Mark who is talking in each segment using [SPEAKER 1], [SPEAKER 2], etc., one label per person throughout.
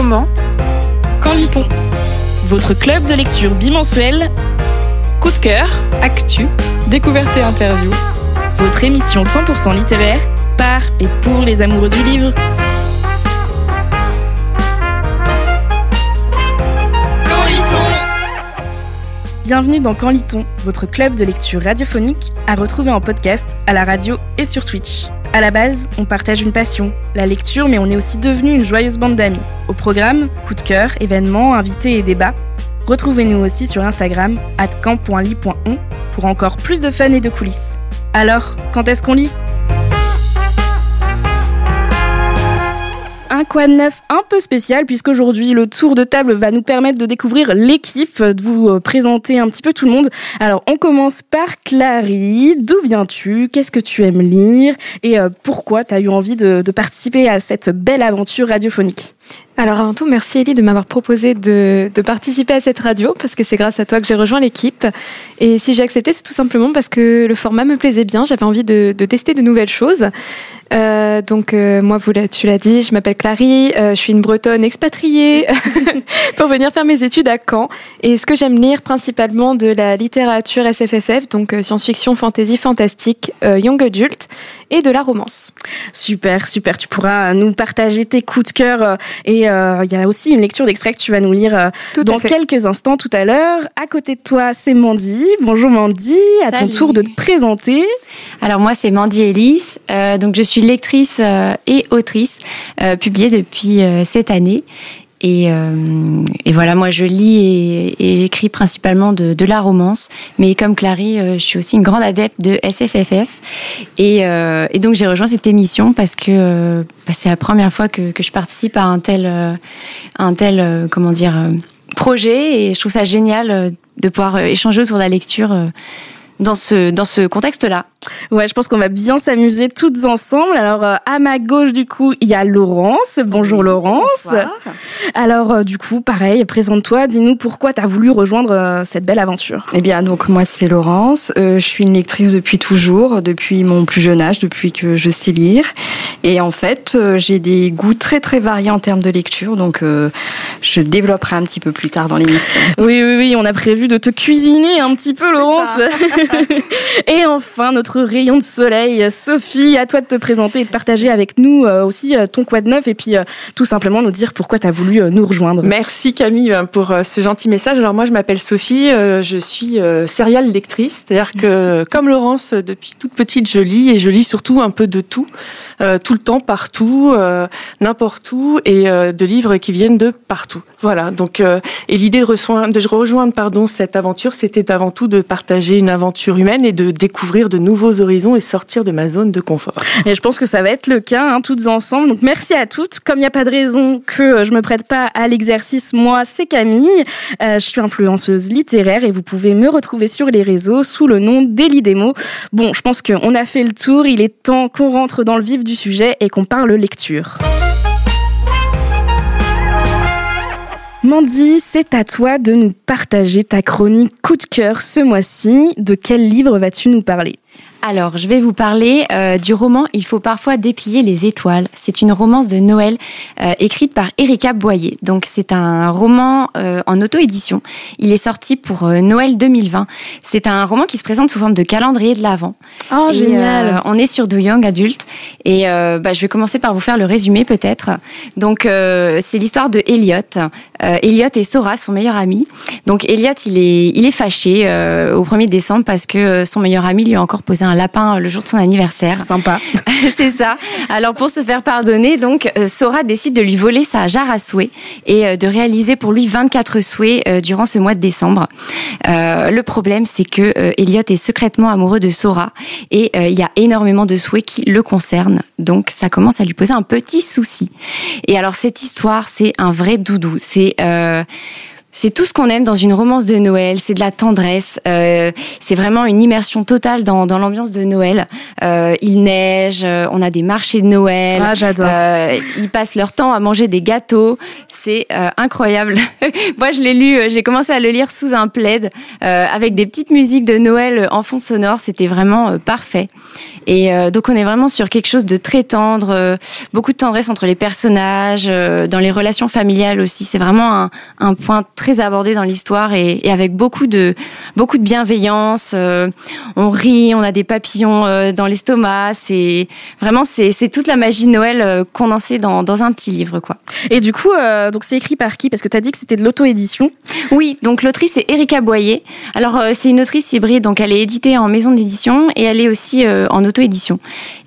[SPEAKER 1] Comment
[SPEAKER 2] Quand lit-on Votre club de lecture bimensuel. Coup de cœur.
[SPEAKER 1] Actu, découverte et interview.
[SPEAKER 2] Votre émission 100% littéraire par et pour les amoureux du livre. Quand lit-on Bienvenue dans Quand lit-on, votre club de lecture radiophonique à retrouver en podcast, à la radio et sur Twitch. À la base, on partage une passion, la lecture, mais on est aussi devenu une joyeuse bande d'amis. Au programme, coup de cœur, événements, invités et débats. Retrouvez-nous aussi sur Instagram, camp.ly.on, pour encore plus de fun et de coulisses. Alors, quand est-ce qu'on lit? Un quoi neuf un peu spécial puisqu'aujourd'hui le tour de table va nous permettre de découvrir l'équipe, de vous euh, présenter un petit peu tout le monde. Alors on commence par Clary, d'où viens-tu? Qu'est-ce que tu aimes lire? Et euh, pourquoi tu as eu envie de, participer à cette belle aventure radiophonique?
[SPEAKER 3] Alors avant tout, merci Ellie de m'avoir proposé de, participer à cette radio parce que c'est grâce à toi que j'ai rejoint l'équipe. Et si j'ai accepté, c'est tout simplement parce que le format me plaisait bien. J'avais envie de, tester de nouvelles choses. Euh, donc euh, moi, vous tu l'as dit, je m'appelle Clary, euh, je suis une Bretonne expatriée pour venir faire mes études à Caen. Et ce que j'aime lire principalement de la littérature SFFF, donc euh, science-fiction, fantasy, fantastique, euh, young adult et de la romance.
[SPEAKER 2] Super, super. Tu pourras nous partager tes coups de cœur et il y a aussi une lecture d'extrait que tu vas nous lire
[SPEAKER 3] tout
[SPEAKER 2] dans quelques instants tout à l'heure. À côté de toi, c'est Mandy. Bonjour Mandy, à ton tour de te présenter.
[SPEAKER 4] Alors moi, c'est Mandy Ellis. Euh, donc je suis lectrice euh, et autrice, euh, publiée depuis euh, cette année. Et, euh, et, voilà, moi je lis et, et j'écris principalement de, de, la romance, mais comme Clary, euh, je suis aussi une grande adepte de SFFF. Et, euh, et donc j'ai rejoint cette émission parce que bah, c'est la première fois que, que, je participe à un tel, un tel comment dire, projet, et je trouve ça génial de pouvoir échanger autour de la lecture dans ce, dans ce contexte-là.
[SPEAKER 2] Ouais, je pense qu'on va bien s'amuser toutes ensemble. Alors, euh, à ma gauche, du coup, il y a Laurence. Bonjour
[SPEAKER 1] oui,
[SPEAKER 2] Laurence.
[SPEAKER 1] Bonsoir.
[SPEAKER 2] Alors, euh, du coup, pareil, présente-toi, dis-nous pourquoi tu as voulu rejoindre euh, cette belle aventure.
[SPEAKER 1] Eh bien, donc moi, c'est Laurence. Je suis une lectrice depuis toujours, depuis mon plus jeune âge, depuis que je sais lire. Et en fait, j'ai des goûts très, très variés en termes de lecture. Donc, je développerai un petit peu plus tard dans l'émission.
[SPEAKER 2] Oui, oui, oui, on a prévu de te cuisiner un petit peu, Laurence. Et enfin, notre rayon de soleil, Sophie, à toi de te présenter et de partager avec nous euh, aussi ton quoi de neuf et puis euh, tout simplement nous dire pourquoi tu as voulu euh, nous rejoindre.
[SPEAKER 5] Merci Camille pour euh, ce gentil message. Alors moi, je m'appelle Sophie, euh, je suis serial lectrice, c'est-à-dire que comme Laurence, depuis toute petite, je lis et je lis surtout un peu de tout, euh, tout le temps, partout, euh, n'importe où, et euh, de livres qui viennent de partout. Voilà. Donc, euh, et l'idée de rejoindre pardon cette aventure, c'était avant tout de partager une aventure humaine et de découvrir de nouveaux horizons et sortir de ma zone de confort.
[SPEAKER 2] Et je pense que ça va être le cas, hein, toutes ensemble. Donc merci à toutes. Comme il n'y a pas de raison que je me prête pas à l'exercice, moi c'est Camille. Euh, je suis influenceuse littéraire et vous pouvez me retrouver sur les réseaux sous le nom d'Elie Demo. Bon, je pense qu'on a fait le tour. Il est temps qu'on rentre dans le vif du sujet et qu'on parle lecture. Mandy, c'est à toi de nous partager ta chronique coup de cœur ce mois-ci. De quel livre vas-tu nous parler?
[SPEAKER 4] Alors, je vais vous parler euh, du roman Il faut parfois déplier les étoiles. C'est une romance de Noël euh, écrite par Erika Boyer. Donc, c'est un roman euh, en auto-édition. Il est sorti pour euh, Noël 2020. C'est un roman qui se présente sous forme de calendrier de l'Avent.
[SPEAKER 2] Oh,
[SPEAKER 4] Et,
[SPEAKER 2] génial
[SPEAKER 4] On est sur du young adulte. Et euh, bah, je vais commencer par vous faire le résumé peut-être. Donc, euh, c'est l'histoire de Elliot. Elliot et Sora, son meilleur ami. Donc, Elliot, il est, il est fâché au 1er décembre parce que son meilleur ami lui a encore posé un lapin le jour de son anniversaire.
[SPEAKER 2] Sympa.
[SPEAKER 4] c'est ça. Alors pour se faire pardonner, donc euh, Sora décide de lui voler sa jarre à souhaits et euh, de réaliser pour lui 24 souhaits euh, durant ce mois de décembre. Euh, le problème, c'est que euh, Elliot est secrètement amoureux de Sora et euh, il y a énormément de souhaits qui le concernent. Donc ça commence à lui poser un petit souci. Et alors cette histoire, c'est un vrai doudou. C'est c'est tout ce qu'on aime dans une romance de Noël. C'est de la tendresse. Euh, c'est vraiment une immersion totale dans, dans l'ambiance de Noël. Euh, il neige, euh, on a des marchés de Noël.
[SPEAKER 2] Ah, j'adore.
[SPEAKER 4] Euh, ils passent leur temps à manger des gâteaux. C'est incroyable. Moi, je l'ai lu, j'ai commencé à le lire sous un plaid avec des petites musiques de Noël en fond sonore. C'était vraiment parfait. Et donc, on est vraiment sur quelque chose de très tendre, beaucoup de tendresse entre les personnages, dans les relations familiales aussi. C'est vraiment un, un point très abordé dans l'histoire et, et avec beaucoup de beaucoup de bienveillance. Euh, on rit, on a des papillons euh, dans l'estomac. C'est vraiment c'est c'est toute la magie de Noël euh, condensée dans dans un petit livre quoi.
[SPEAKER 2] Et du coup, donc c'est écrit par qui? Parce que tu as dit que c'était de l'auto-édition.
[SPEAKER 4] Oui, donc l'autrice c'est Erika Boyer. Alors c'est une autrice hybride, donc elle est éditée en maison d'édition et elle est aussi en auto-édition.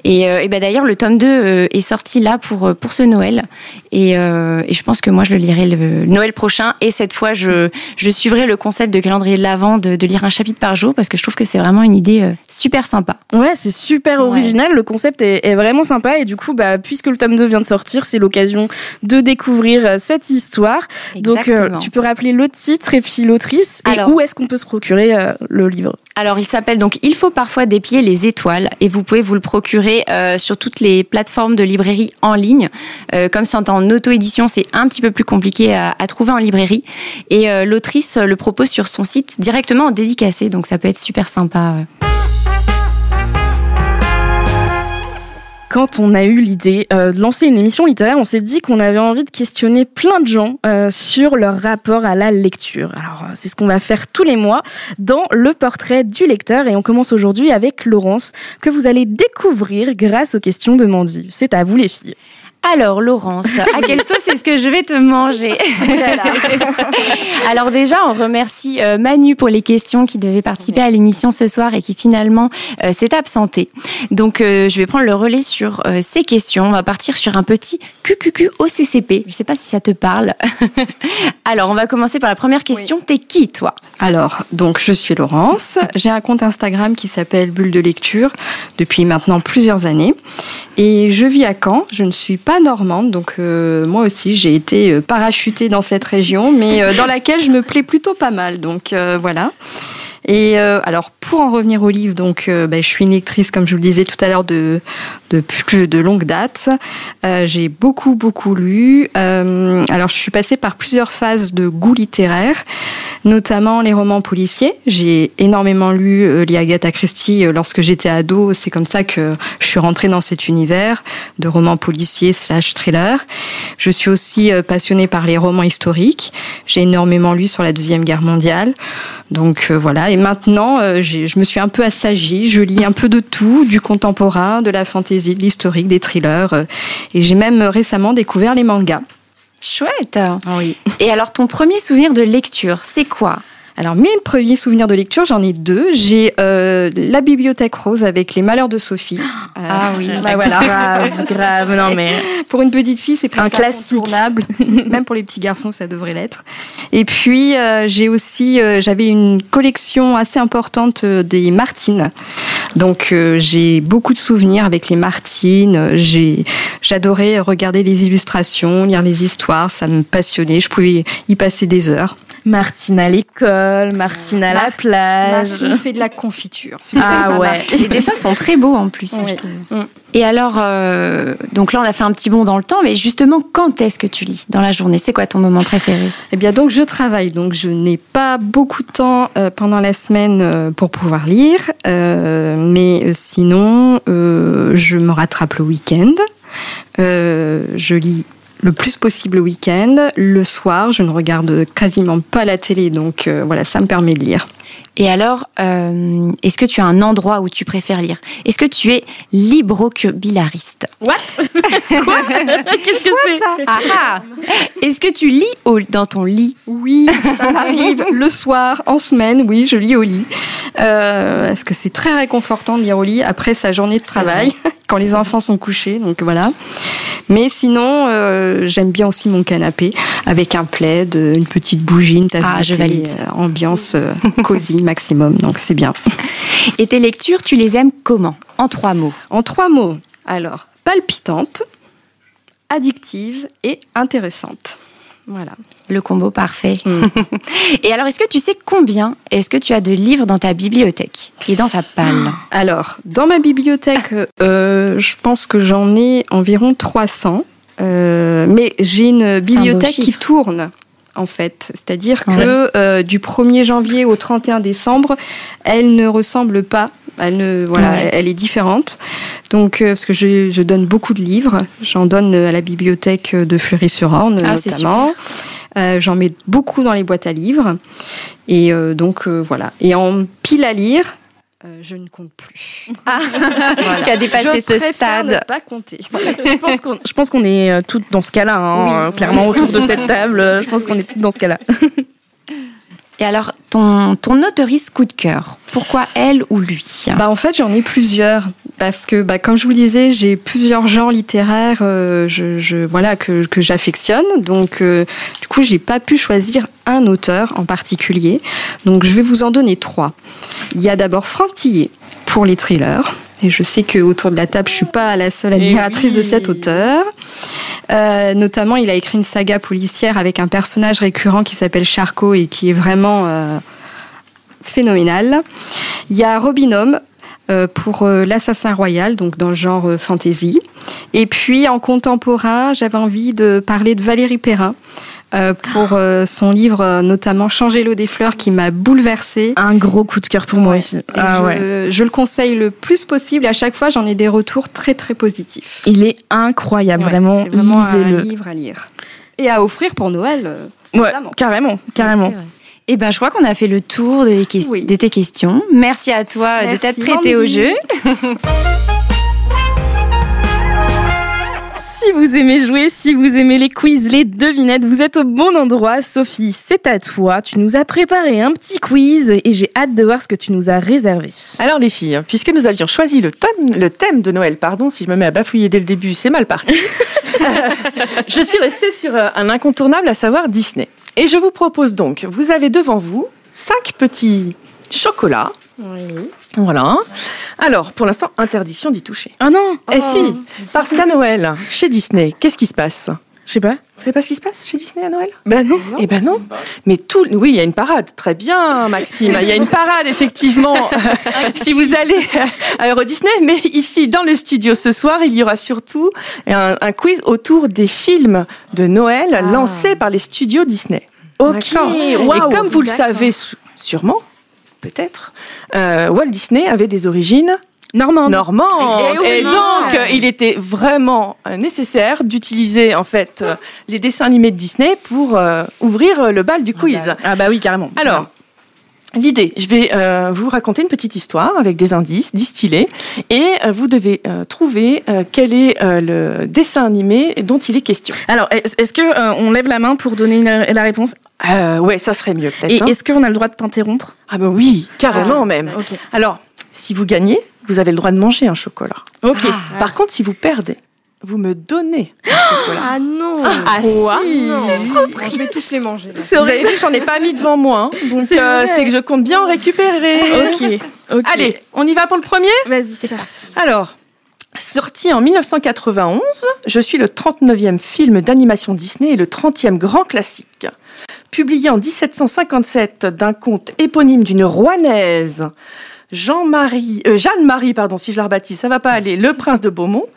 [SPEAKER 4] Et, euh, et ben d'ailleurs le tome 2 euh, est sorti là pour euh, pour ce Noël et, et je pense que moi je le lirai le, Noël prochain et cette fois je je suivrai le concept de calendrier de l'avant de, de lire un chapitre par jour parce que je trouve que c'est vraiment une idée super sympa.
[SPEAKER 2] Ouais, c'est super
[SPEAKER 4] Ouais.
[SPEAKER 2] original. Le concept est, est vraiment sympa. Et du coup, bah, puisque le tome 2 vient de sortir, c'est l'occasion de découvrir cette histoire. Donc,
[SPEAKER 4] Exactement.
[SPEAKER 2] tu peux rappeler le titre et puis l'autrice. Et
[SPEAKER 4] Alors-
[SPEAKER 2] où est-ce qu'on peut se procurer le livre?
[SPEAKER 4] Alors, il s'appelle donc Il faut parfois déplier les étoiles et vous pouvez vous le procurer euh, sur toutes les plateformes de librairie en ligne. Euh, comme c'est en auto-édition, c'est un petit peu plus compliqué à, trouver en librairie. Et euh, l'autrice le propose sur son site directement en dédicacé, donc ça peut être super sympa.
[SPEAKER 2] Quand on a eu l'idée euh, de lancer une émission littéraire, on s'est dit qu'on avait envie de questionner plein de gens euh, sur leur rapport à la lecture. Alors, euh, c'est ce qu'on va faire tous les mois dans le portrait du lecteur. Et on commence aujourd'hui avec Laurence, que vous allez découvrir grâce aux questions de Mandy. C'est à vous les filles.
[SPEAKER 4] Alors, Laurence, à quelle sauce est-ce que je vais te manger Alors déjà, on remercie euh, Manu pour les questions qui devait participer à l'émission ce soir et qui finalement euh, s'est absenté. Donc, euh, je vais prendre le relais sur euh, ces questions. On va partir sur un petit QQQ au CCP. Je sais pas si ça te parle. Alors, on va commencer par la première question. T'es qui, toi?
[SPEAKER 1] Alors, donc je suis Laurence. J'ai un compte Instagram qui s'appelle Bulle de lecture depuis maintenant plusieurs années. Et je vis à Caen. Je ne suis pas normande, donc euh, moi aussi j'ai été euh, parachutée dans cette région, mais euh, dans laquelle je me plais plutôt pas mal. Donc voilà. Et euh, alors pour en revenir au livre, donc euh, ben, je suis une lectrice, comme je vous le disais tout à l'heure, de, de plus de longue date. Euh, j'ai beaucoup beaucoup lu. Alors je suis passée par plusieurs phases de goût littéraire, notamment les romans policiers. J'ai énormément lu les Agatha Christie lorsque j'étais ado. C'est comme ça que je suis rentrée dans cet univers de romans policiers slash thriller. Je suis aussi passionnée par les romans historiques. J'ai énormément lu sur la deuxième guerre mondiale. Donc euh, voilà, et maintenant euh, je me suis un peu assagie, je lis un peu de tout, du contemporain, de la fantaisie, de l'historique, des thrillers, euh, et j'ai même récemment découvert les mangas.
[SPEAKER 4] Chouette.
[SPEAKER 1] Oui.
[SPEAKER 4] Et alors, ton premier souvenir de lecture, c'est quoi?
[SPEAKER 1] Alors mes premiers souvenirs de lecture, j'en ai deux. J'ai euh, la bibliothèque rose avec les malheurs de Sophie. Euh,
[SPEAKER 4] Ah oui.
[SPEAKER 1] bah voilà.
[SPEAKER 2] Grave, grave. Non, mais
[SPEAKER 1] Pour une petite fille, c'est presque
[SPEAKER 2] Un classique.
[SPEAKER 1] incontournable. Même pour les petits garçons, ça devrait l'être. Et puis, euh, j'ai aussi, euh, j'avais une collection assez importante euh, des Martines. Donc, euh, j'ai beaucoup de souvenirs avec les Martines. Euh, j'adorais regarder les illustrations, lire les histoires. Ça me passionnait. Je pouvais y passer des heures.
[SPEAKER 2] Martine à l'école, Martine à la plage.
[SPEAKER 1] Martine fait de la confiture.
[SPEAKER 2] Ah ouais.
[SPEAKER 4] Les dessins sont très beaux en plus.
[SPEAKER 1] Oui.
[SPEAKER 4] je trouve.
[SPEAKER 1] Mm.
[SPEAKER 4] Et alors, euh, donc là, on a fait un petit bond dans le temps, mais justement, quand est-ce que tu lis dans la journée? C'est quoi ton moment préféré?
[SPEAKER 1] Eh bien, donc je travaille, donc je n'ai pas beaucoup de temps euh, pendant la semaine euh, pour pouvoir lire, euh, mais sinon, euh, je me rattrape le week-end. Euh, je lis le plus possible le week-end. Le soir, je ne regarde quasiment pas la télé, donc euh, voilà, ça me permet de lire.
[SPEAKER 4] Et alors, euh, est-ce que tu as un endroit où tu préfères lire? Est-ce que tu es librocubilariste
[SPEAKER 2] What? Qu'est-ce que c'est?
[SPEAKER 4] Ah ah. Est-ce que tu lis au, dans ton lit?
[SPEAKER 1] Oui, ça m'arrive le soir, en semaine, oui, je lis au lit. Euh, parce que c'est très réconfortant de lire au lit après sa journée de travail, quand les enfants sont couchés, donc voilà. Mais sinon, euh, j'aime bien aussi mon canapé, avec un plaid, une petite bougie, une tasse
[SPEAKER 4] Ah,
[SPEAKER 1] de
[SPEAKER 4] je
[SPEAKER 1] thé,
[SPEAKER 4] valide.
[SPEAKER 1] euh, ambiance euh, maximum, donc c'est bien.
[SPEAKER 4] Et tes lectures, tu les aimes comment? En trois mots.
[SPEAKER 1] En trois mots, alors, palpitante, addictive et intéressante. Voilà.
[SPEAKER 4] Le combo parfait. Mm. et alors, est-ce que tu sais combien est-ce que tu as de livres dans ta bibliothèque et dans ta palle?
[SPEAKER 1] Alors, dans ma bibliothèque, euh, je pense que j'en ai environ 300. Euh, mais j'ai une bibliothèque qui tourne en fait. C'est-à-dire que euh, du 1er janvier au 31 décembre, elle ne ressemble pas. Elle, ne, voilà, elle est différente. Donc, euh, parce que je, je, donne beaucoup de livres. J'en donne à la bibliothèque de Fleury-sur-Orne, ah, notamment. Euh, J'en mets beaucoup dans les boîtes à livres. Et euh, donc, voilà. Et en pile à lire, euh, je ne compte plus.
[SPEAKER 4] Ah, tu as dépassé
[SPEAKER 1] ce
[SPEAKER 4] stade.
[SPEAKER 1] Ne pas compter.
[SPEAKER 2] je pense qu'on est euh, toutes dans ce cas-là, hein, clairement autour de cette table. Je pense qu'on est toutes dans ce cas-là.
[SPEAKER 4] Et alors, ton, ton autoriste coup de cœur, pourquoi elle ou lui?
[SPEAKER 1] Bah, En fait, j'en ai plusieurs. Parce que, bah, comme je vous le disais, j'ai plusieurs genres littéraires euh, je, je, voilà, que, que j'affectionne. Donc, euh, du coup, j'ai pas pu choisir un auteur en particulier. Donc, je vais vous en donner trois. Il y a d'abord Franck Tillet pour les thrillers. Et je sais qu'autour de la table, je suis pas la seule eh admiratrice de cet auteur. Euh, notamment, il a écrit une saga policière avec un personnage récurrent qui s'appelle Charcot et qui est vraiment euh, phénoménal. Il y a Robin Homme euh, pour euh, l'assassin royal, donc dans le genre fantasy. Et puis en contemporain, j'avais envie de parler de Valérie Perrin pour euh, son livre, euh, notamment Changer l'eau des fleurs, qui m'a bouleversée.
[SPEAKER 2] Un gros coup de cœur pour moi aussi.
[SPEAKER 1] Ah, je, ouais. je, le conseille le plus possible. À chaque fois, j'en ai des retours très très positifs.
[SPEAKER 2] Il est incroyable, vraiment.
[SPEAKER 1] C'est vraiment un livre à lire et à offrir pour Noël.
[SPEAKER 2] ouais, carrément, carrément.
[SPEAKER 4] Eh ben, je crois qu'on a fait le tour de, de tes questions. Merci à toi de t'être prêté au jeu.
[SPEAKER 2] Si vous aimez jouer, si vous aimez les quiz, les devinettes, vous êtes au bon endroit. Sophie, c'est à toi. Tu nous as préparé un petit quiz et j'ai hâte de voir ce que tu nous as réservé.
[SPEAKER 5] Alors les filles, puisque nous avions choisi le thème, le thème de Noël, pardon, si je me mets à bafouiller dès le début, c'est mal parti. je suis restée sur euh, un incontournable, à savoir Disney. Et je vous propose donc, vous avez devant vous cinq petits chocolats.
[SPEAKER 1] Oui.
[SPEAKER 5] Voilà. Alors, pour l'instant, interdiction d'y toucher.
[SPEAKER 2] Ah non
[SPEAKER 5] Eh si oh. Parce qu'à Noël, chez Disney, qu'est-ce qui se passe?
[SPEAKER 2] Je sais pas.
[SPEAKER 5] Vous savez pas ce qui se passe chez Disney à Noël?
[SPEAKER 2] Ben non.
[SPEAKER 5] Eh ben non. Mais tout, oui, il y a une parade. Très bien, Maxime. Il y a une parade, effectivement. si vous allez à Euro Disney, mais ici, dans le studio ce soir, il y aura surtout un, quiz autour des films de Noël ah. lancés par les studios Disney.
[SPEAKER 2] Ok.
[SPEAKER 5] Et comme vous le savez sûrement, peut-être, euh, Walt Disney avait des origines
[SPEAKER 2] Normande.
[SPEAKER 5] Normande. Et, et donc, il était vraiment euh, nécessaire d'utiliser en fait euh, les dessins animés de Disney pour ouvrir le bal du quiz.
[SPEAKER 2] Ah bah, ah bah oui, carrément.
[SPEAKER 5] Alors, L'idée, je vais euh, vous raconter une petite histoire avec des indices distillés et euh, vous devez euh, trouver quel est le dessin animé dont il est question.
[SPEAKER 2] Alors, est-ce que on lève la main pour donner la réponse?
[SPEAKER 5] Ouais, ça serait mieux peut-être.
[SPEAKER 2] Et
[SPEAKER 5] hein.
[SPEAKER 2] est-ce qu'on a le droit de t'interrompre?
[SPEAKER 5] Ah ben oui, carrément ah, même. Alors, si vous gagnez, vous avez le droit de manger un chocolat.
[SPEAKER 2] Ok.
[SPEAKER 5] Par contre, si vous perdez, vous me donnez
[SPEAKER 1] chocolat. Ah non
[SPEAKER 5] Ah si
[SPEAKER 1] C'est trop triste Je vais tous les manger.
[SPEAKER 5] Vous avez vu, j'en ai pas mis devant moi. Hein. Donc euh, c'est que je compte bien en récupérer.
[SPEAKER 2] ok.
[SPEAKER 5] Allez, on y va pour le premier
[SPEAKER 2] Vas-y, c'est parti.
[SPEAKER 5] Alors, sorti en 1991, je suis le 39e film d'animation Disney et le 30e grand classique. Publié en 1757 d'un conte éponyme d'une rouanaise, Jean-Marie, euh, Jeanne-Marie, pardon, si je la rebaptise, ça va pas aller, Le Prince de Beaumont,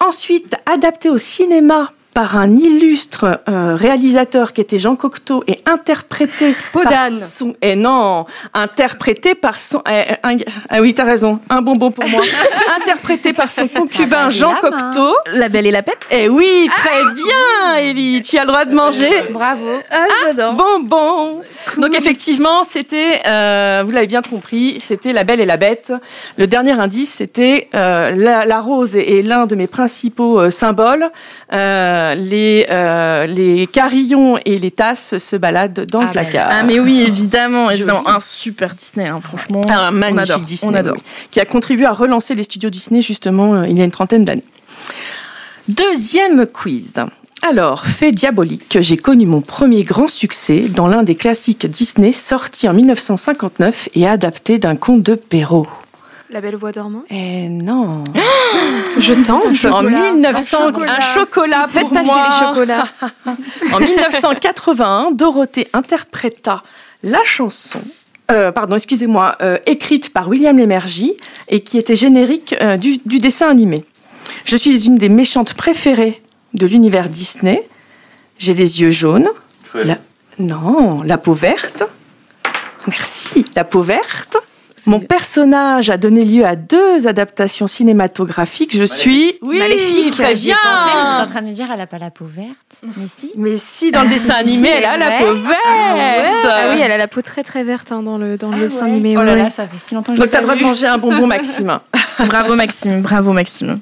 [SPEAKER 5] Ensuite, adapté au cinéma par un illustre euh, réalisateur qui était Jean Cocteau et interprété
[SPEAKER 1] par
[SPEAKER 5] son et eh non interprété par son eh, ah oui t'as raison un bonbon pour moi. Interprété par son concubin Jean Cocteau.
[SPEAKER 2] La belle et la pète
[SPEAKER 5] et eh oui très bien Ellie tu as le droit de manger.
[SPEAKER 4] bravo.
[SPEAKER 5] Ah, j'adore. bonbon. Donc effectivement c'était euh, vous l'avez bien compris c'était la belle et la bête. Le dernier indice c'était euh, la, rose est, l'un de mes principaux symboles. Euh, les, euh, les carillons et les tasses se baladent dans le ah, placard.
[SPEAKER 2] Ah mais oui, évidemment, évidemment. un super Disney, hein, franchement.
[SPEAKER 5] Un magnifique Disney, on adore. qui a contribué à relancer les studios Disney justement euh, il y a une trentaine d'années. Deuxième quiz. Alors, fait diabolique, j'ai connu mon premier grand succès dans l'un des classiques Disney sorti en 1959 et adapté d'un conte de Perrault.
[SPEAKER 3] La belle voix dormant
[SPEAKER 5] Eh non
[SPEAKER 3] Je tente.
[SPEAKER 5] En 1900, un chocolat,
[SPEAKER 3] Faites
[SPEAKER 5] pour
[SPEAKER 3] passer
[SPEAKER 5] moi.
[SPEAKER 3] les chocolats.
[SPEAKER 5] En 1981, Dorothée interpréta la chanson. euh, pardon, excusez-moi, euh, écrite par William Lémergie et qui était générique euh, du, du dessin animé. Je suis une des méchantes préférées de l'univers Disney. J'ai les yeux jaunes. La- Non, la peau verte. Merci, la peau verte. Mon personnage a donné lieu à deux adaptations cinématographiques. Je suis oui,
[SPEAKER 4] Maléfique,
[SPEAKER 5] très bien.
[SPEAKER 4] pensé, mais j'étais en train de me dire, elle a pas la peau verte. Mais si.
[SPEAKER 5] Mais si, dans le dessin animé, elle a la peau verte.
[SPEAKER 3] Ah oui, elle a la peau très très verte hein, dans le, dans le dessin animé.
[SPEAKER 4] Oh là
[SPEAKER 3] ouais.
[SPEAKER 4] là, ça fait si longtemps que je
[SPEAKER 5] Donc t'as le droit de manger un bonbon Maxime.
[SPEAKER 2] Bravo Maxime, bravo Maxime.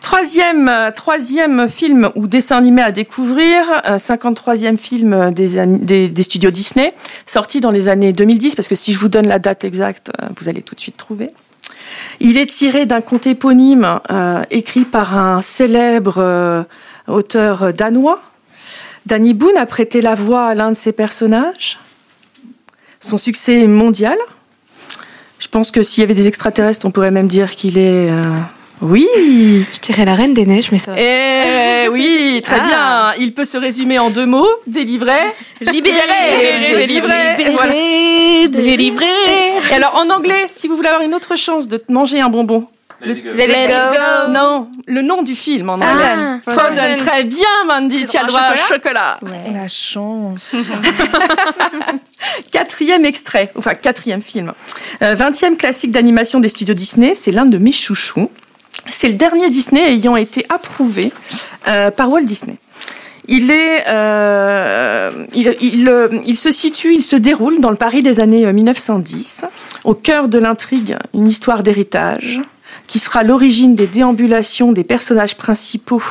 [SPEAKER 5] Troisième, euh, troisième film ou dessin animé à découvrir, euh, 53e film des, des, studios Disney, sorti dans les années 2010, parce que si je vous donne la date exacte, euh, vous allez tout de suite trouver. Il est tiré d'un conte éponyme euh, écrit par un célèbre euh, auteur danois. Danny Boone a prêté la voix à l'un de ses personnages. Son succès est mondial. Je pense que s'il y avait des extraterrestres, on pourrait même dire qu'il est... euh, Oui
[SPEAKER 3] Je dirais la Reine des Neiges, mais ça va.
[SPEAKER 5] Eh oui, très
[SPEAKER 3] Ah.
[SPEAKER 5] bien. Il peut se résumer en deux mots délivré, libéré, délivré. Et voilà.
[SPEAKER 2] délivré.
[SPEAKER 5] Et alors en anglais, si vous voulez avoir une autre chance de manger un bonbon,
[SPEAKER 3] Let it go.
[SPEAKER 5] non, le nom du film en anglais.
[SPEAKER 4] Frozen.
[SPEAKER 5] Frozen.
[SPEAKER 3] Frozen.
[SPEAKER 5] Très bien, Mandy. Tu as le droit à chocolat.
[SPEAKER 2] La chance.
[SPEAKER 5] Quatrième extrait, enfin quatrième film. Euh, Vingtième classique d'animation des studios Disney, c'est l'un de mes chouchous. C'est le dernier Disney ayant été approuvé euh, par Walt Disney. Il est, euh, il, il, il se situe, il se déroule dans le Paris des années euh, 1910, au cœur de l'intrigue, une histoire d'héritage qui sera l'origine des déambulations des personnages principaux.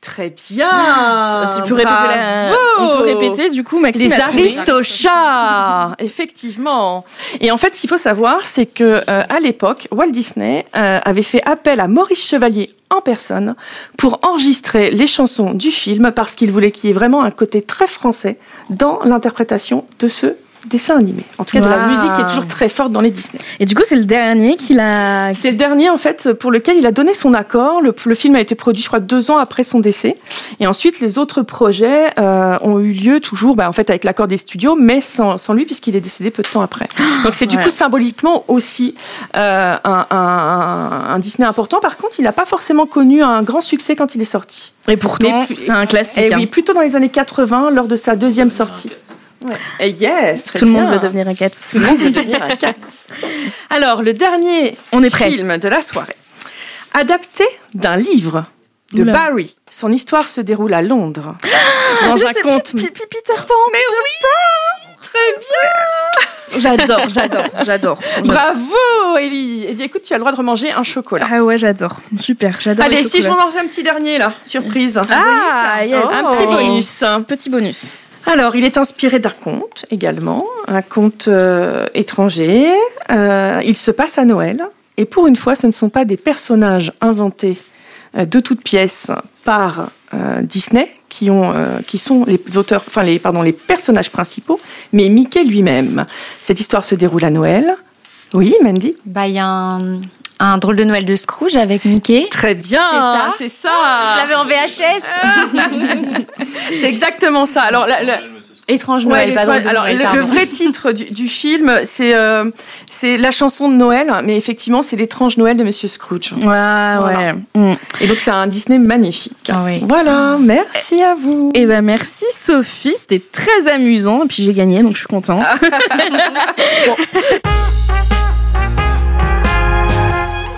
[SPEAKER 5] Très bien.
[SPEAKER 2] tu peux répéter la... On peut répéter du coup Maxime.
[SPEAKER 5] Les. Aristochats, effectivement. Et en fait, ce qu'il faut savoir, c'est que euh, à l'époque, Walt Disney euh, avait fait appel à Maurice Chevalier en personne pour enregistrer les chansons du film parce qu'il voulait qu'il y ait vraiment un côté très français dans l'interprétation de ce dessin animé. En tout cas, de la musique qui est toujours très forte dans les Disney.
[SPEAKER 2] Et du coup c'est le dernier qu'il a.
[SPEAKER 5] C'est le dernier en fait pour lequel il a donné son accord. Le, le film a été produit, je crois, deux ans après son décès. Et ensuite, les autres projets euh, ont eu lieu toujours, bah, en fait, avec l'accord des studios, mais sans, sans lui puisqu'il est décédé peu de temps après. Donc c'est du
[SPEAKER 2] Ouais.
[SPEAKER 5] coup symboliquement aussi euh, un, un- un Disney important. Par contre, il n'a pas forcément connu un grand succès quand il est sorti.
[SPEAKER 2] Et pourtant c'est un classique.
[SPEAKER 5] Et
[SPEAKER 2] hein.
[SPEAKER 5] oui, plutôt dans les années 80, lors de sa deuxième sortie. Ouais. Yes, très
[SPEAKER 2] Tout le monde veut devenir un cat.
[SPEAKER 5] Tout le monde veut devenir un cat. Alors, le dernier
[SPEAKER 2] On est prêt.
[SPEAKER 5] film de la soirée, adapté d'un livre de
[SPEAKER 2] Oula.
[SPEAKER 5] Barry. Son histoire se déroule à Londres, dans un conte.
[SPEAKER 2] Peter Pan.
[SPEAKER 5] Mais oui, très bien.
[SPEAKER 2] J'adore, j'adore, j'adore.
[SPEAKER 5] Bravo, Ellie. Eh bien, écoute, tu as le droit de remanger un chocolat.
[SPEAKER 2] Ah ouais, j'adore. Super, j'adore.
[SPEAKER 5] Allez,
[SPEAKER 2] le
[SPEAKER 5] si je m'en lance un petit dernier là, surprise.
[SPEAKER 2] Ah, yes.
[SPEAKER 5] un
[SPEAKER 2] Oh.
[SPEAKER 5] petit bonus.
[SPEAKER 2] Petit bonus.
[SPEAKER 5] Alors, il est inspiré d'un conte également, un conte euh, étranger. Euh, il se passe à Noël. Et pour une fois, ce ne sont pas des personnages inventés euh, de toutes pièces par Disney qui, ont, qui sont les auteurs, personnages principaux, mais Mickey lui-même. Cette histoire se déroule à Noël. Oui, Mandy?
[SPEAKER 4] Bah, y a un, un drôle de Noël de Scrooge avec Mickey.
[SPEAKER 5] Très bien,
[SPEAKER 4] C'est
[SPEAKER 5] c'est ça.
[SPEAKER 4] Je l'avais en VHS.
[SPEAKER 5] C'est exactement ça. Alors, la- la-
[SPEAKER 4] Étrange
[SPEAKER 5] Ouais,
[SPEAKER 4] Noël,
[SPEAKER 5] les
[SPEAKER 4] pas de
[SPEAKER 5] alors
[SPEAKER 4] Noël,
[SPEAKER 5] le, vrai titre du, du film, c'est euh, c'est la chanson de Noël, mais effectivement c'est l'étrange Noël de Monsieur Scrooge.
[SPEAKER 2] Ouais, ouais. Mm.
[SPEAKER 5] Et donc c'est un Disney magnifique.
[SPEAKER 4] Ah oui.
[SPEAKER 5] Voilà, merci à vous.
[SPEAKER 2] Eh ben merci Sophie, c'était très amusant et puis j'ai gagné donc je suis contente.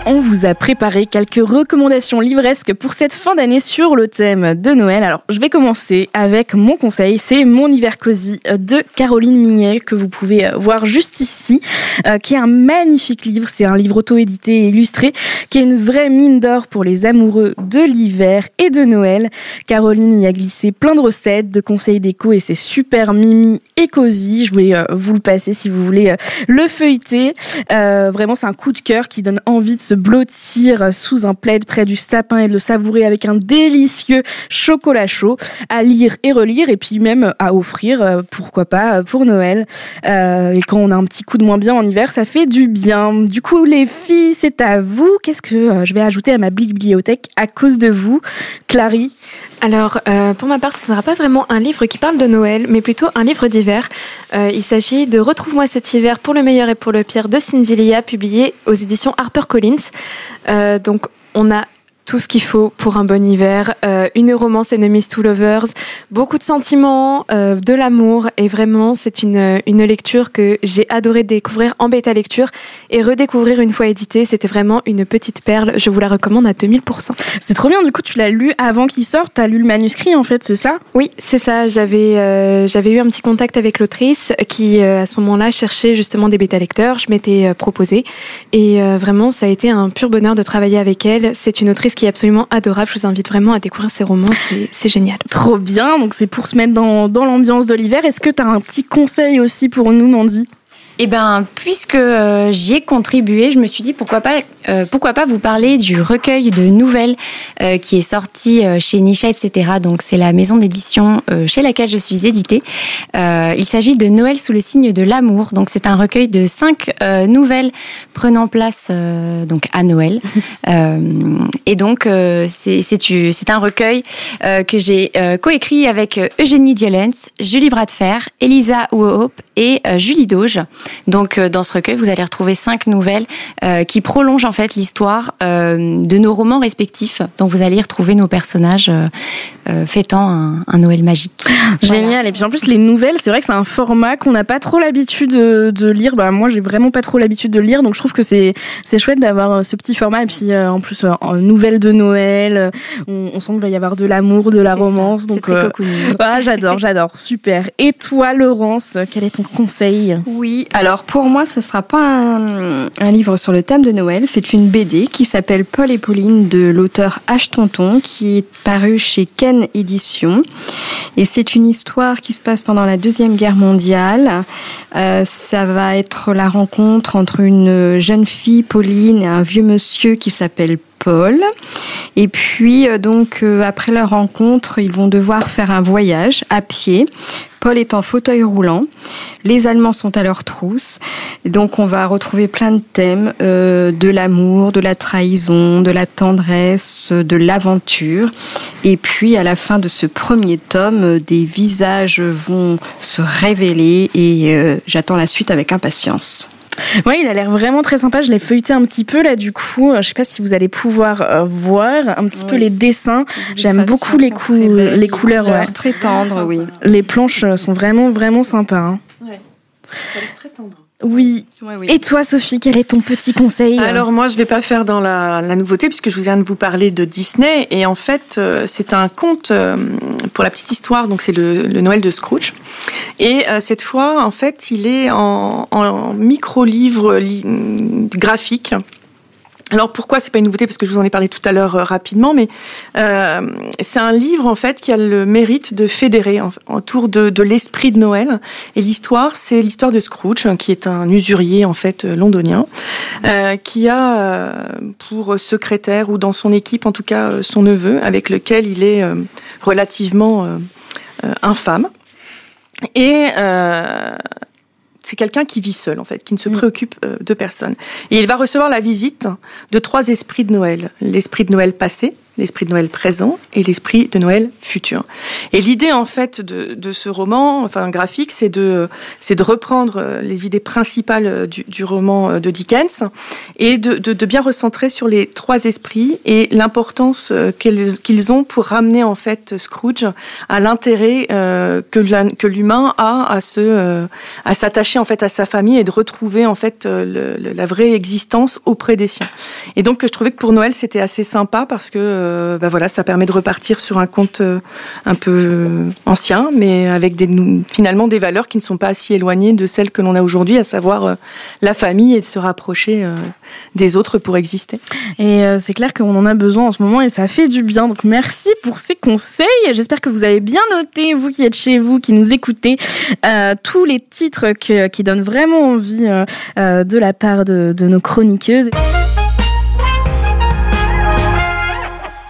[SPEAKER 2] On vous a préparé quelques recommandations livresques pour cette fin d'année sur le thème de Noël. Alors, je vais commencer avec mon conseil, c'est Mon hiver cosy de Caroline Mignet que vous pouvez voir juste ici, euh, qui est un magnifique livre. C'est un livre auto-édité et illustré qui est une vraie mine d'or pour les amoureux de l'hiver et de Noël. Caroline y a glissé plein de recettes, de conseils déco et c'est super mimi et cosy. Je vais euh, vous le passer si vous voulez euh, le feuilleter. Vraiment, c'est un coup de cœur qui donne envie de se blottir sous un plaid près du sapin et de le savourer avec un délicieux chocolat chaud à lire et relire et puis même à offrir, euh, pourquoi pas, pour Noël. Euh, et quand on a un petit coup de moins bien en hiver, ça fait du bien. Du coup, les filles, c'est à vous. Qu'est-ce que euh, je vais ajouter à ma bibliothèque à cause de vous, Clary?
[SPEAKER 3] Alors, euh, pour ma part, ce ne sera pas vraiment un livre qui parle de Noël, mais plutôt un livre d'hiver. Euh, il s'agit de Retrouve-moi cet hiver pour le meilleur et pour le pire de Cindy Lia, publié aux éditions HarperCollins. Euh, donc, on a tout ce qu'il faut pour un bon hiver. Euh, une romance Enemies to Lovers, beaucoup de sentiments, euh, de l'amour et vraiment c'est une, une lecture que j'ai adoré découvrir en bêta lecture et redécouvrir une fois édité. C'était vraiment une petite perle. Je vous la recommande à 2000%.
[SPEAKER 2] C'est trop bien. Du coup, tu l'as lu avant qu'il sorte. T'as lu le manuscrit en fait, c'est ça?
[SPEAKER 3] Oui, c'est ça. J'avais euh, j'avais eu un petit contact avec l'autrice qui à ce moment-là cherchait justement des bêta lecteurs. Je m'étais euh, proposé et vraiment ça a été un pur bonheur de travailler avec elle. C'est une autrice qui est absolument adorable. Je vous invite vraiment à découvrir ses romans, c'est génial.
[SPEAKER 2] Trop bien, donc c'est pour se mettre dans, dans l'ambiance de l'hiver. Est-ce que tu as un petit conseil aussi pour nous, Mandy?
[SPEAKER 4] Eh ben, puisque euh, j'y ai contribué, je me suis dit pourquoi pas, euh, pourquoi pas vous parler du recueil de nouvelles euh, qui est sorti chez Nisha, etc. Donc c'est la maison d'édition chez laquelle je suis éditée. il s'agit de Noël sous le signe de l'amour. Donc c'est un recueil de cinq nouvelles prenant place donc à Noël. et donc c'est c'est un recueil que j'ai coécrit avec Eugénie Dielens, Julie Bradfer, Elisa Hope et Julie Doge. Donc euh, dans ce recueil, vous allez retrouver cinq nouvelles euh, qui prolongent en fait l'histoire euh, de nos romans respectifs. Donc vous allez retrouver nos personnages fêtant un, Noël magique.
[SPEAKER 2] Génial. Et puis en plus les nouvelles, c'est vrai que c'est un format qu'on n'a pas trop l'habitude de, lire. Bah moi j'ai vraiment pas trop l'habitude de lire, donc je trouve que c'est c'est chouette d'avoir ce petit format. Et puis en plus en nouvelles de Noël, on, sent qu'il va y avoir de l'amour, de la romance. Donc ah, j'adore, j'adore, super. Et toi Laurence, quel est ton conseil?
[SPEAKER 1] Oui, alors pour moi, ce ne sera pas un, livre sur le thème de Noël, c'est une BD qui s'appelle Paul et Pauline de l'auteur H. Tonton, qui est paru chez Ken Éditions. Et c'est une histoire qui se passe pendant la Deuxième Guerre mondiale. Euh, ça va être la rencontre entre une jeune fille, Pauline, et un vieux monsieur qui s'appelle Paul. Et puis, euh, donc, euh, après leur rencontre, ils vont devoir faire un voyage à pied Paul est en fauteuil roulant. Les Allemands sont à leur trousse. donc on va retrouver plein de thèmes euh, de l'amour, de la trahison, de la tendresse, de l'aventure. Et puis à la fin de ce premier tome, des visages vont se révéler et euh, j'attends la suite avec impatience.
[SPEAKER 2] Oui, il a l'air vraiment très sympa. Je l'ai feuilleté un petit peu là, du coup. Je sais pas si vous allez pouvoir euh, voir un petit peu les dessins. J'aime beaucoup les, les couleurs.
[SPEAKER 1] Très tendres, oui.
[SPEAKER 2] Les planches sont vraiment, vraiment sympas. Hein. Ouais. Ça a l'air très tendre. Oui. Et toi, Sophie, quel est ton petit conseil
[SPEAKER 5] Alors moi, je vais pas faire dans la, nouveauté puisque je viens de vous parler de Disney et en fait, euh, c'est un conte euh, pour la petite histoire. Donc c'est le, Noël de Scrooge. Et euh, cette fois, en fait, il est en, en micro livre graphique alors pourquoi c'est pas une nouveauté? Parce que je vous en ai parlé tout à l'heure euh, rapidement, mais euh, c'est un livre en fait qui a le mérite de fédérer autour de, de l'esprit de Noël. Et l'histoire, c'est l'histoire de Scrooge, qui est un usurier en fait euh, londonien, euh, qui a euh, pour secrétaire ou dans son équipe en tout cas son neveu, avec lequel il est relativement infâme. Et c'est quelqu'un qui vit seul en fait, qui ne se mm. préoccupe euh, de personne. Et il va recevoir la visite de trois esprits de Noël. L'esprit de Noël passé, l'esprit de Noël présent et l'esprit de Noël futur. Et l'idée en fait de, de, ce roman, enfin graphique, c'est de c'est de reprendre euh, les idées principales euh, du, du roman euh, de Dickens et de, de, de, bien recentrer sur les trois esprits et l'importance qu'ils ont pour ramener en fait Scrooge à l'intérêt euh, que l'humain a à se à s'attacher en fait à sa famille et de retrouver en fait la vraie existence auprès des siens. Et donc je trouvais que pour Noël c'était assez sympa parce que euh, bah voilà, ça permet de repartir sur un compte euh, un peu euh, ancien, mais avec des, finalement des valeurs qui ne sont pas si éloignées de celles que l'on a aujourd'hui, à savoir la famille et de se rapprocher des autres pour exister.
[SPEAKER 2] Et c'est clair qu'on en a besoin en ce moment et ça fait du bien. Donc merci pour ces conseils. J'espère que vous avez bien noté, vous qui êtes chez vous, qui nous écoutez, tous les titres qui donnent vraiment envie de la part de, de nos chroniqueuses.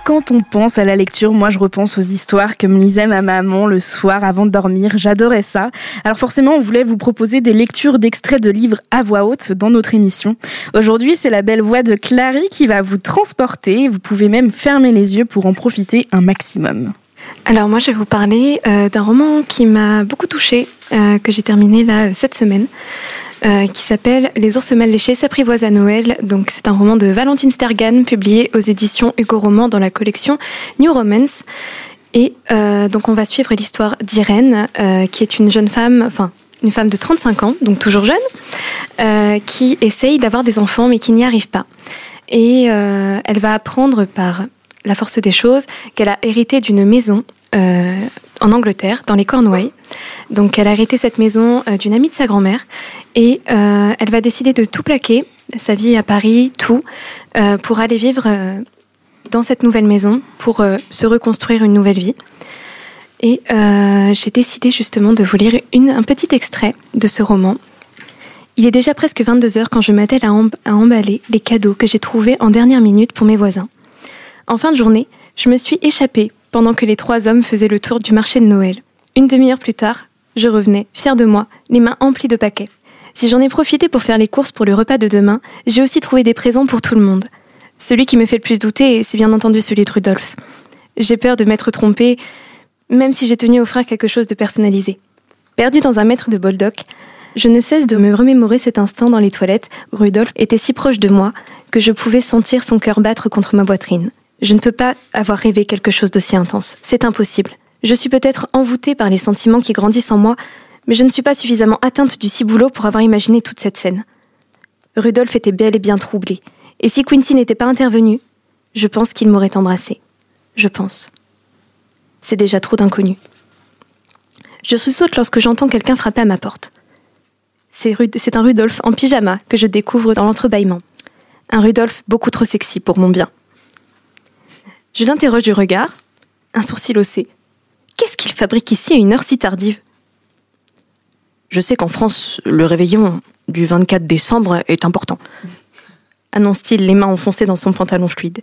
[SPEAKER 2] Quand on pense à la lecture, moi je repense aux histoires que me lisait ma maman le soir avant de dormir. J'adorais ça. Alors forcément, on voulait vous proposer des lectures d'extraits de livres à voix haute dans notre émission. Aujourd'hui, c'est la belle voix de Clary qui va vous transporter. Vous pouvez même fermer les yeux pour en profiter un maximum.
[SPEAKER 3] Alors moi, je vais vous parler euh, d'un roman qui m'a beaucoup touchée, euh, que j'ai terminé là cette semaine. Euh, qui s'appelle Les ours mal léchés s'apprivoisent à Noël. Donc c'est un roman de Valentine Stergan publié aux éditions Hugo Roman dans la collection New Romance. Et euh, donc on va suivre l'histoire d'Irène, euh, qui est une jeune femme, enfin une femme de 35 ans, donc toujours jeune, qui essaye d'avoir des enfants mais qui n'y arrive pas. Et elle va apprendre par la force des choses qu'elle a hérité d'une maison en Angleterre, dans les Cornouailles. Donc elle a hérité cette maison d'une amie de sa grand-mère et euh, elle va décider de tout plaquer, sa vie à Paris, tout, euh, pour aller vivre euh, dans cette nouvelle maison, pour se reconstruire une nouvelle vie. Et j'ai décidé justement de vous lire un petit extrait de ce roman. Il est déjà presque 22 heures quand je m'attelle à, à emballer les cadeaux que j'ai trouvés en dernière minute pour mes voisins. En fin de journée, je me suis échappée pendant que les trois hommes faisaient le tour du marché de Noël. Une demi-heure plus tard, je revenais, fière de moi, les mains emplies de paquets. Si j'en ai profité pour faire les courses pour le repas de demain, j'ai aussi trouvé des présents pour tout le monde. Celui qui me fait le plus douter, c'est bien entendu celui de Rudolf. J'ai peur de m'être trompée, même si j'ai tenu à offrir quelque chose de personnalisé. Perdu dans un mètre de Boldoc, je ne cesse de me remémorer cet instant dans les toilettes où Rudolf était si proche de moi que je pouvais sentir son cœur battre contre ma poitrine. Je ne peux pas avoir rêvé quelque chose d'aussi intense. C'est impossible. Je suis peut-être envoûtée par les sentiments qui grandissent en moi, mais je ne suis pas suffisamment atteinte du ciboulot pour avoir imaginé toute cette scène. Rudolf était bel et bien troublé, et si Quincy n'était pas intervenu, je pense qu'il m'aurait embrassé. Je pense. C'est déjà trop d'inconnu. Je sous-saute lorsque j'entends quelqu'un frapper à ma porte. C'est, c'est un Rudolf en pyjama que je découvre dans l'entrebâillement. Un Rudolf beaucoup trop sexy pour mon bien. Je l'interroge du regard, un sourcil haussé. Qu'est-ce qu'il fabrique ici à une heure si tardive? Je sais qu'en France, le réveillon du 24 décembre est important. Annonce-t-il, les mains enfoncées dans son pantalon fluide.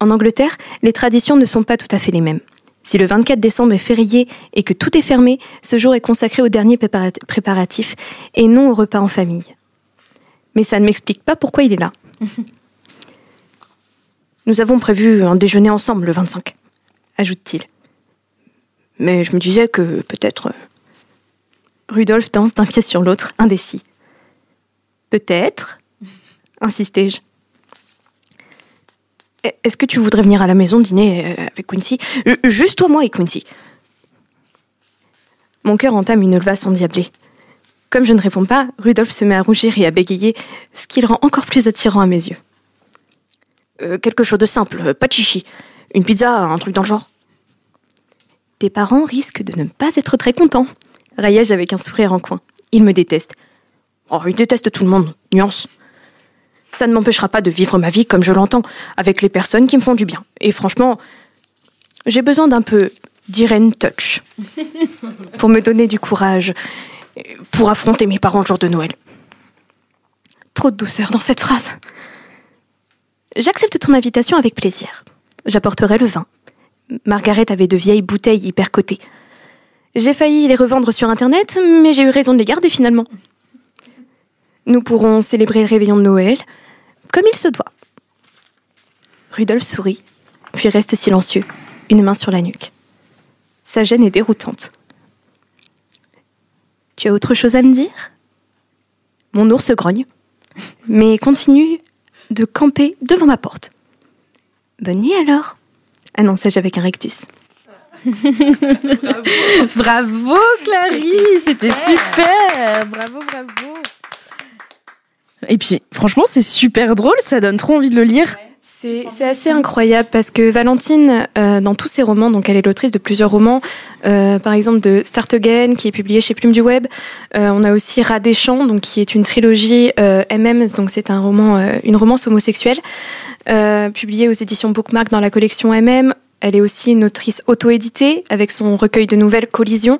[SPEAKER 3] En Angleterre, les traditions ne sont pas tout à fait les mêmes. Si le 24 décembre est férié et que tout est fermé, ce jour est consacré aux derniers préparatifs et non au repas en famille. Mais ça ne m'explique pas pourquoi il est là. Nous avons prévu un déjeuner ensemble le 25, ajoute-t-il. Mais je me disais que peut-être Rudolf danse d'un pied sur l'autre, indécis. Peut-être, insistai-je. Est-ce que tu voudrais venir à la maison dîner euh, avec Quincy? Juste toi, moi et Quincy. Mon cœur entame une levasse endiablée. Comme je ne réponds pas, Rudolf se met à rougir et à bégayer, ce qui le rend encore plus attirant à mes yeux. Euh, quelque chose de simple, pas de chichi. Une pizza, un truc dans le genre. Tes parents risquent de ne pas être très contents, Raillage avec un sourire en coin. Il me déteste. Oh, il déteste tout le monde. Nuance. Ça ne m'empêchera pas de vivre ma vie comme je l'entends, avec les personnes qui me font du bien. Et franchement, j'ai besoin d'un peu d'Irene Touch pour me donner du courage pour affronter mes parents le jour de Noël. Trop de douceur dans cette phrase. J'accepte ton invitation avec plaisir. J'apporterai le vin. Margaret avait de vieilles bouteilles hyper cotées. J'ai failli les revendre sur Internet, mais j'ai eu raison de les garder finalement. Nous pourrons célébrer le réveillon de Noël comme il se doit. Rudolf sourit, puis reste silencieux, une main sur la nuque. Sa gêne est déroutante. Tu as autre chose à me dire? Mon ours grogne, mais continue de camper devant ma porte. Bonne nuit alors, annonçai-je avec un rectus.
[SPEAKER 2] bravo. Clarisse, c'était super. Bravo, bravo. Et puis, franchement, c'est super drôle, ça donne trop envie de le lire.
[SPEAKER 3] C'est assez incroyable parce que Valentine, euh, dans tous ses romans, donc elle est l'autrice de plusieurs romans, euh, par exemple de Start Again, qui est publié chez Plume du Web. Euh, on a aussi Rat des Champs, donc qui est une trilogie MM, donc c'est un roman, une romance homosexuelle, publiée aux éditions Bookmark dans la collection MM. Elle est aussi une autrice auto-éditée avec son recueil de nouvelles Collision.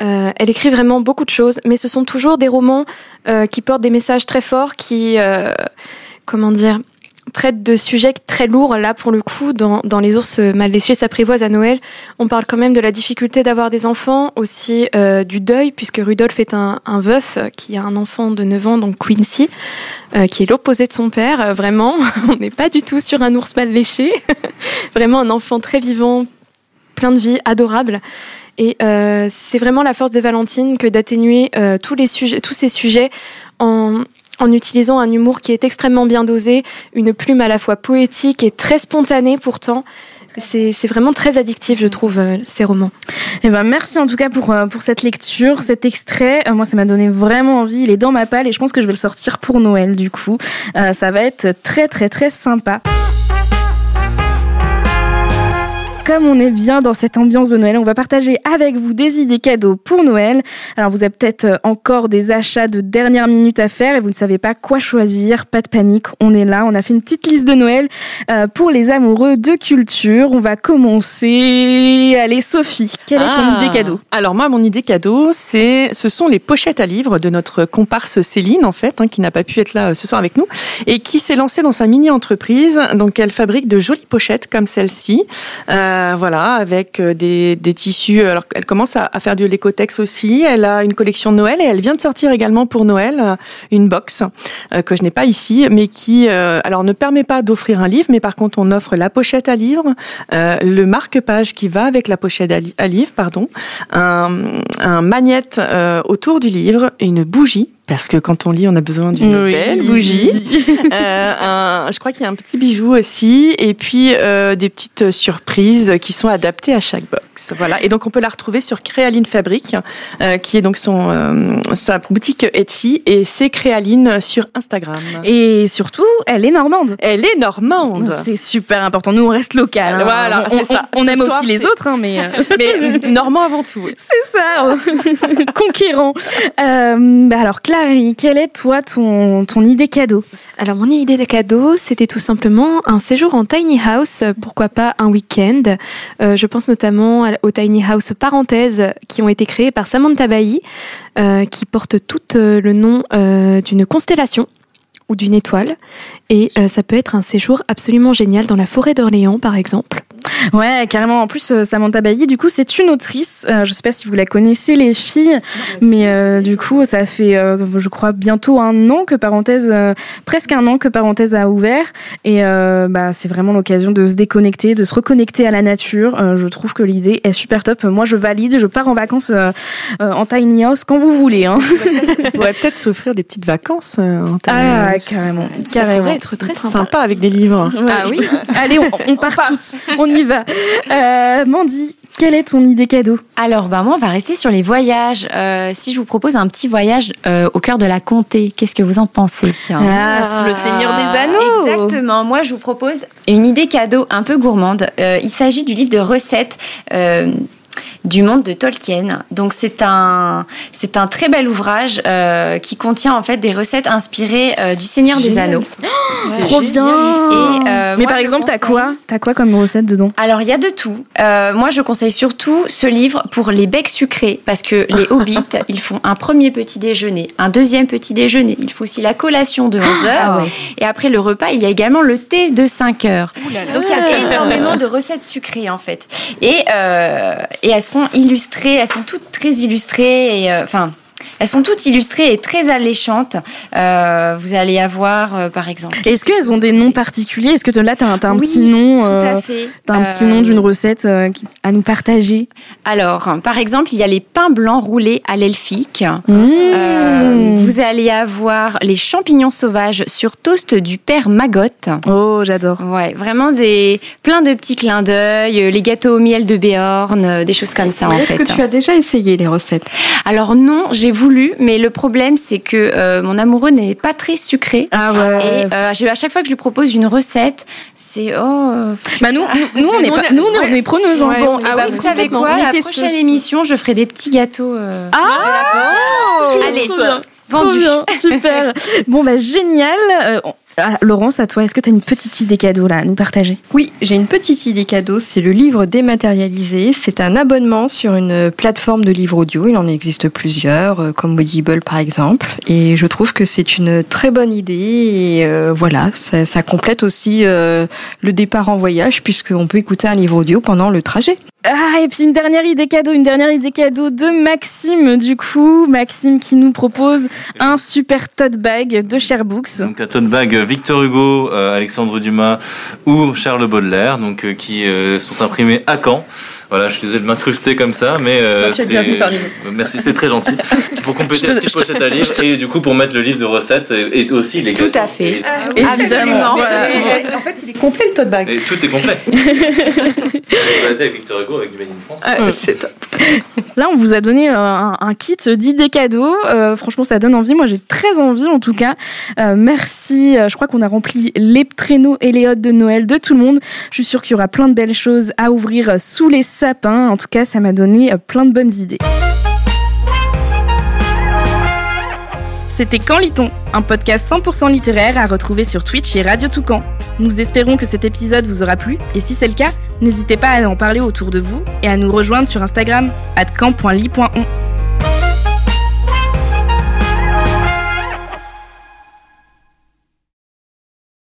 [SPEAKER 3] Euh, elle écrit vraiment beaucoup de choses, mais ce sont toujours des romans euh, qui portent des messages très forts, qui, euh, comment dire, traite de sujets très lourds. Là, pour le coup, dans, dans Les ours mal léchés s'apprivoisent à Noël, on parle quand même de la difficulté d'avoir des enfants, aussi euh, du deuil, puisque Rudolf est un, un, veuf qui a un enfant de 9 ans, donc Quincy, euh, qui est l'opposé de son père. Euh, vraiment, on n'est pas du tout sur un ours mal léché. vraiment un enfant très vivant, plein de vie, adorable. Et euh, c'est vraiment la force de Valentine que d'atténuer euh, tous, tous ces sujets en, en utilisant un humour qui est extrêmement bien dosé, une plume à la fois poétique et très spontanée pourtant. C'est vraiment très addictif, je trouve, euh, ces romans.
[SPEAKER 2] Eh ben, merci en tout cas pour, euh, pour cette lecture, cet extrait. Euh, moi, ça m'a donné vraiment envie. Il est dans ma palle et je pense que je vais le sortir pour Noël, du coup. Ça va être très, très, très sympa comme on est bien dans cette ambiance de Noël, on va partager avec vous des idées cadeaux pour Noël. Alors vous avez peut-être euh, encore des achats de dernière minute à faire et vous ne savez pas quoi choisir. Pas de panique, on est là. On a fait une petite liste de Noël euh, pour les amoureux de culture. On va commencer. Allez Sophie, quelle est ton
[SPEAKER 5] Ah.
[SPEAKER 2] idée cadeau?
[SPEAKER 5] Alors moi, mon idée cadeau, c'est, ce sont les pochettes à livres de notre comparse Céline, en fait, hein, qui n'a pas pu être là euh, ce soir avec nous, et qui s'est lancée dans sa mini-entreprise. Donc elle fabrique de jolies pochettes comme celle-ci, euh, voilà, avec euh, des, tissus. Alors elle commence à, à faire du l'écotex aussi. Elle a une collection de Noël et elle vient de sortir également pour Noël euh, une box euh, que je n'ai pas ici, mais qui, euh, alors ne permet pas d'offrir un livre, mais par contre on offre la pochette à livre, euh, le marque-page qui va avec la pochette à, li- à livre, pardon, un, un euh, autour du livre et une bougie. Parce que quand on lit, on a besoin d'une
[SPEAKER 2] Oui.
[SPEAKER 5] belle bougie. Euh, un- je crois qu'il y a un petit bijou aussi, et puis euh, des petites surprises qui sont adaptées à chaque box. Voilà. Et donc on peut la retrouver sur Créaline Fabrique, euh, qui est donc son euh, sa boutique Etsy, et c'est Créaline sur Instagram.
[SPEAKER 2] Et surtout, elle est normande.
[SPEAKER 5] Elle est normande.
[SPEAKER 2] C'est super important. Nous, on reste local. hein.
[SPEAKER 5] Voilà,
[SPEAKER 2] on,
[SPEAKER 5] c'est ça.
[SPEAKER 2] on- aime
[SPEAKER 5] soir,
[SPEAKER 2] aussi les
[SPEAKER 5] c'est-
[SPEAKER 2] autres, hein, mais. euh,
[SPEAKER 5] Mais normand avant tout.
[SPEAKER 2] C'est ça, conquérant. Euh, bah alors, Clary, quelle est toi ton, ton idée cadeau?
[SPEAKER 3] Alors, mon idée de cadeau, c'était tout simplement un séjour en tiny house, pourquoi pas un week-end. Euh, je pense notamment aux tiny house parenthèses qui ont été créées par Samantha Bailly, euh, qui portent toutes euh, le nom euh, d'une constellation ou d'une étoile. Et ça peut être un séjour absolument génial dans la forêt d'Orléans, par exemple.
[SPEAKER 2] Ouais, carrément. En plus, euh, Samantha Bailly, du coup, c'est une autrice. Euh, je sais pas si vous la connaissez, les filles, mais euh, du coup, ça fait, euh, je crois, bientôt un an que parenthèse, euh, presque un an que parenthèse a ouvert. Et euh, bah, c'est vraiment l'occasion de se déconnecter, de se reconnecter à la nature. Euh, je trouve que l'idée est super top. Moi, je valide. Je pars en vacances euh, euh, en tiny house quand vous voulez. Hein.
[SPEAKER 5] On pourrait peut-être s'offrir des petites vacances en tiny
[SPEAKER 2] Ah,
[SPEAKER 5] house.
[SPEAKER 2] carrément,
[SPEAKER 3] Ça
[SPEAKER 2] carrément.
[SPEAKER 3] pourrait être très sympa.
[SPEAKER 5] Sympa avec des livres.
[SPEAKER 2] Ouais.
[SPEAKER 3] Ah oui
[SPEAKER 2] Allez, on, on part toutes. On y va. Euh, Mandy, quelle est ton idée cadeau
[SPEAKER 4] Alors, bah, moi, on va rester sur les voyages. Euh, si je vous propose un petit voyage euh, au cœur de la comté, qu'est-ce que vous en pensez
[SPEAKER 2] Ah, le Seigneur des Anneaux.
[SPEAKER 4] Exactement. Moi, je vous propose une idée cadeau un peu gourmande. Euh, il s'agit du livre de recettes. Du monde de Tolkien. Donc c'est un c'est un très bel ouvrage euh, qui contient en fait des recettes inspirées euh, du Seigneur des Anneaux.
[SPEAKER 2] Trop bien.
[SPEAKER 4] Et, euh,
[SPEAKER 2] Mais
[SPEAKER 4] moi,
[SPEAKER 2] par exemple, t'as
[SPEAKER 4] conseille-
[SPEAKER 2] quoi? T'as quoi comme recette dedans?
[SPEAKER 4] Alors il y a de tout. Moi je conseille surtout ce livre pour les becs sucrés parce que les hobbits ils font un premier petit déjeuner, un deuxième petit déjeuner, il faut aussi la collation de 11 heures
[SPEAKER 2] Ah ouais.
[SPEAKER 4] et après le repas il y a également le thé de 5 heures. Donc il y a énormément de recettes sucrées en fait et et elles sont illustrées, elles sont toutes très illustrées et euh, enfin elles sont toutes illustrées et très alléchantes. Euh, vous allez avoir, euh, par exemple.
[SPEAKER 2] Est-ce qu'elles ont des noms particuliers? Est-ce que là, t'as un, t'as un
[SPEAKER 4] Oui,
[SPEAKER 2] petit nom
[SPEAKER 4] Tout
[SPEAKER 2] euh,
[SPEAKER 4] à fait.
[SPEAKER 2] T'as un petit
[SPEAKER 4] Euh,
[SPEAKER 2] nom d'une recette euh, à nous partager?
[SPEAKER 4] Alors, par exemple, il y a les pains blancs roulés à l'elfique.
[SPEAKER 2] Mmh.
[SPEAKER 4] Euh, vous allez avoir les champignons sauvages sur toast du père Maggot.
[SPEAKER 2] Oh, j'adore.
[SPEAKER 4] Ouais, vraiment des plein de petits clins d'œil, euh, les gâteaux au miel de Béorn, euh, des choses comme ça en
[SPEAKER 1] Est-ce
[SPEAKER 4] fait.
[SPEAKER 1] que tu as déjà essayé les recettes?
[SPEAKER 4] Alors non, j'ai voulu, mais le problème c'est que euh, mon amoureux n'est pas très sucré.
[SPEAKER 2] Ah
[SPEAKER 4] Et euh, à chaque fois que je lui propose une recette, c'est oh. euh,
[SPEAKER 2] Bah nous, nous, nous, on est pas, nous, on est preneuses.
[SPEAKER 1] Ouais,
[SPEAKER 2] Bon, ah oui,
[SPEAKER 4] vous savez quoi? La prochaine émission, je ferai des petits gâteaux. euh,
[SPEAKER 2] Ah
[SPEAKER 4] Allez,
[SPEAKER 2] Trop bien.
[SPEAKER 4] vendu.
[SPEAKER 2] Trop bien, super. bon bah génial. Ah, Laurence, à toi, est-ce que tu as une petite idée cadeau là à nous partager?
[SPEAKER 1] Oui, j'ai une petite idée cadeau. C'est le livre dématérialisé. C'est un abonnement sur une plateforme de livres audio. Il en existe plusieurs, euh, comme Audible par exemple. Et je trouve que c'est une très bonne idée. Et euh, voilà, ça, ça, complète aussi euh, le départ en voyage, puisqu'on peut écouter un livre audio pendant le trajet.
[SPEAKER 2] Ah, et puis une dernière idée cadeau, une dernière idée cadeau de Maxime, du coup. Maxime qui nous propose un super tote bag de Sharebooks.
[SPEAKER 6] Donc un tote bag Victor Hugo, euh, Alexandre Dumas ou Charles Baudelaire, euh, qui euh, sont imprimés à Caen. Voilà, je suis désolé de m'incruster comme ça, mais euh, c'est merci, c'est très gentil pour compléter la petite pochette à livre et du coup pour mettre le livre de recettes et, aussi les
[SPEAKER 4] Tout à fait,
[SPEAKER 5] et, absolument. Voilà. en fait, il est complet le tote bag.
[SPEAKER 6] Et tout est complet. je avec Victor Hugo avec du Made in France.
[SPEAKER 5] Ah, c'est top.
[SPEAKER 2] Là, on vous a donné un, un kit d'idées cadeaux. Euh, franchement, ça donne envie. Moi, j'ai très envie, en tout cas. Euh, merci. Je crois qu'on a rempli les traîneaux et les hôtes de Noël de tout le monde. Je suis sûre qu'il y aura plein de belles choses à ouvrir sous les sapin. En tout cas, ça m'a donné euh, plein de bonnes idées. C'était Quand lit-on? Un podcast 100% littéraire à retrouver sur Twitch et Radio Toucan. Nous espérons que cet épisode vous aura plu et si c'est le cas, n'hésitez pas à en parler autour de vous et à nous rejoindre sur Instagram at camp.ly.on.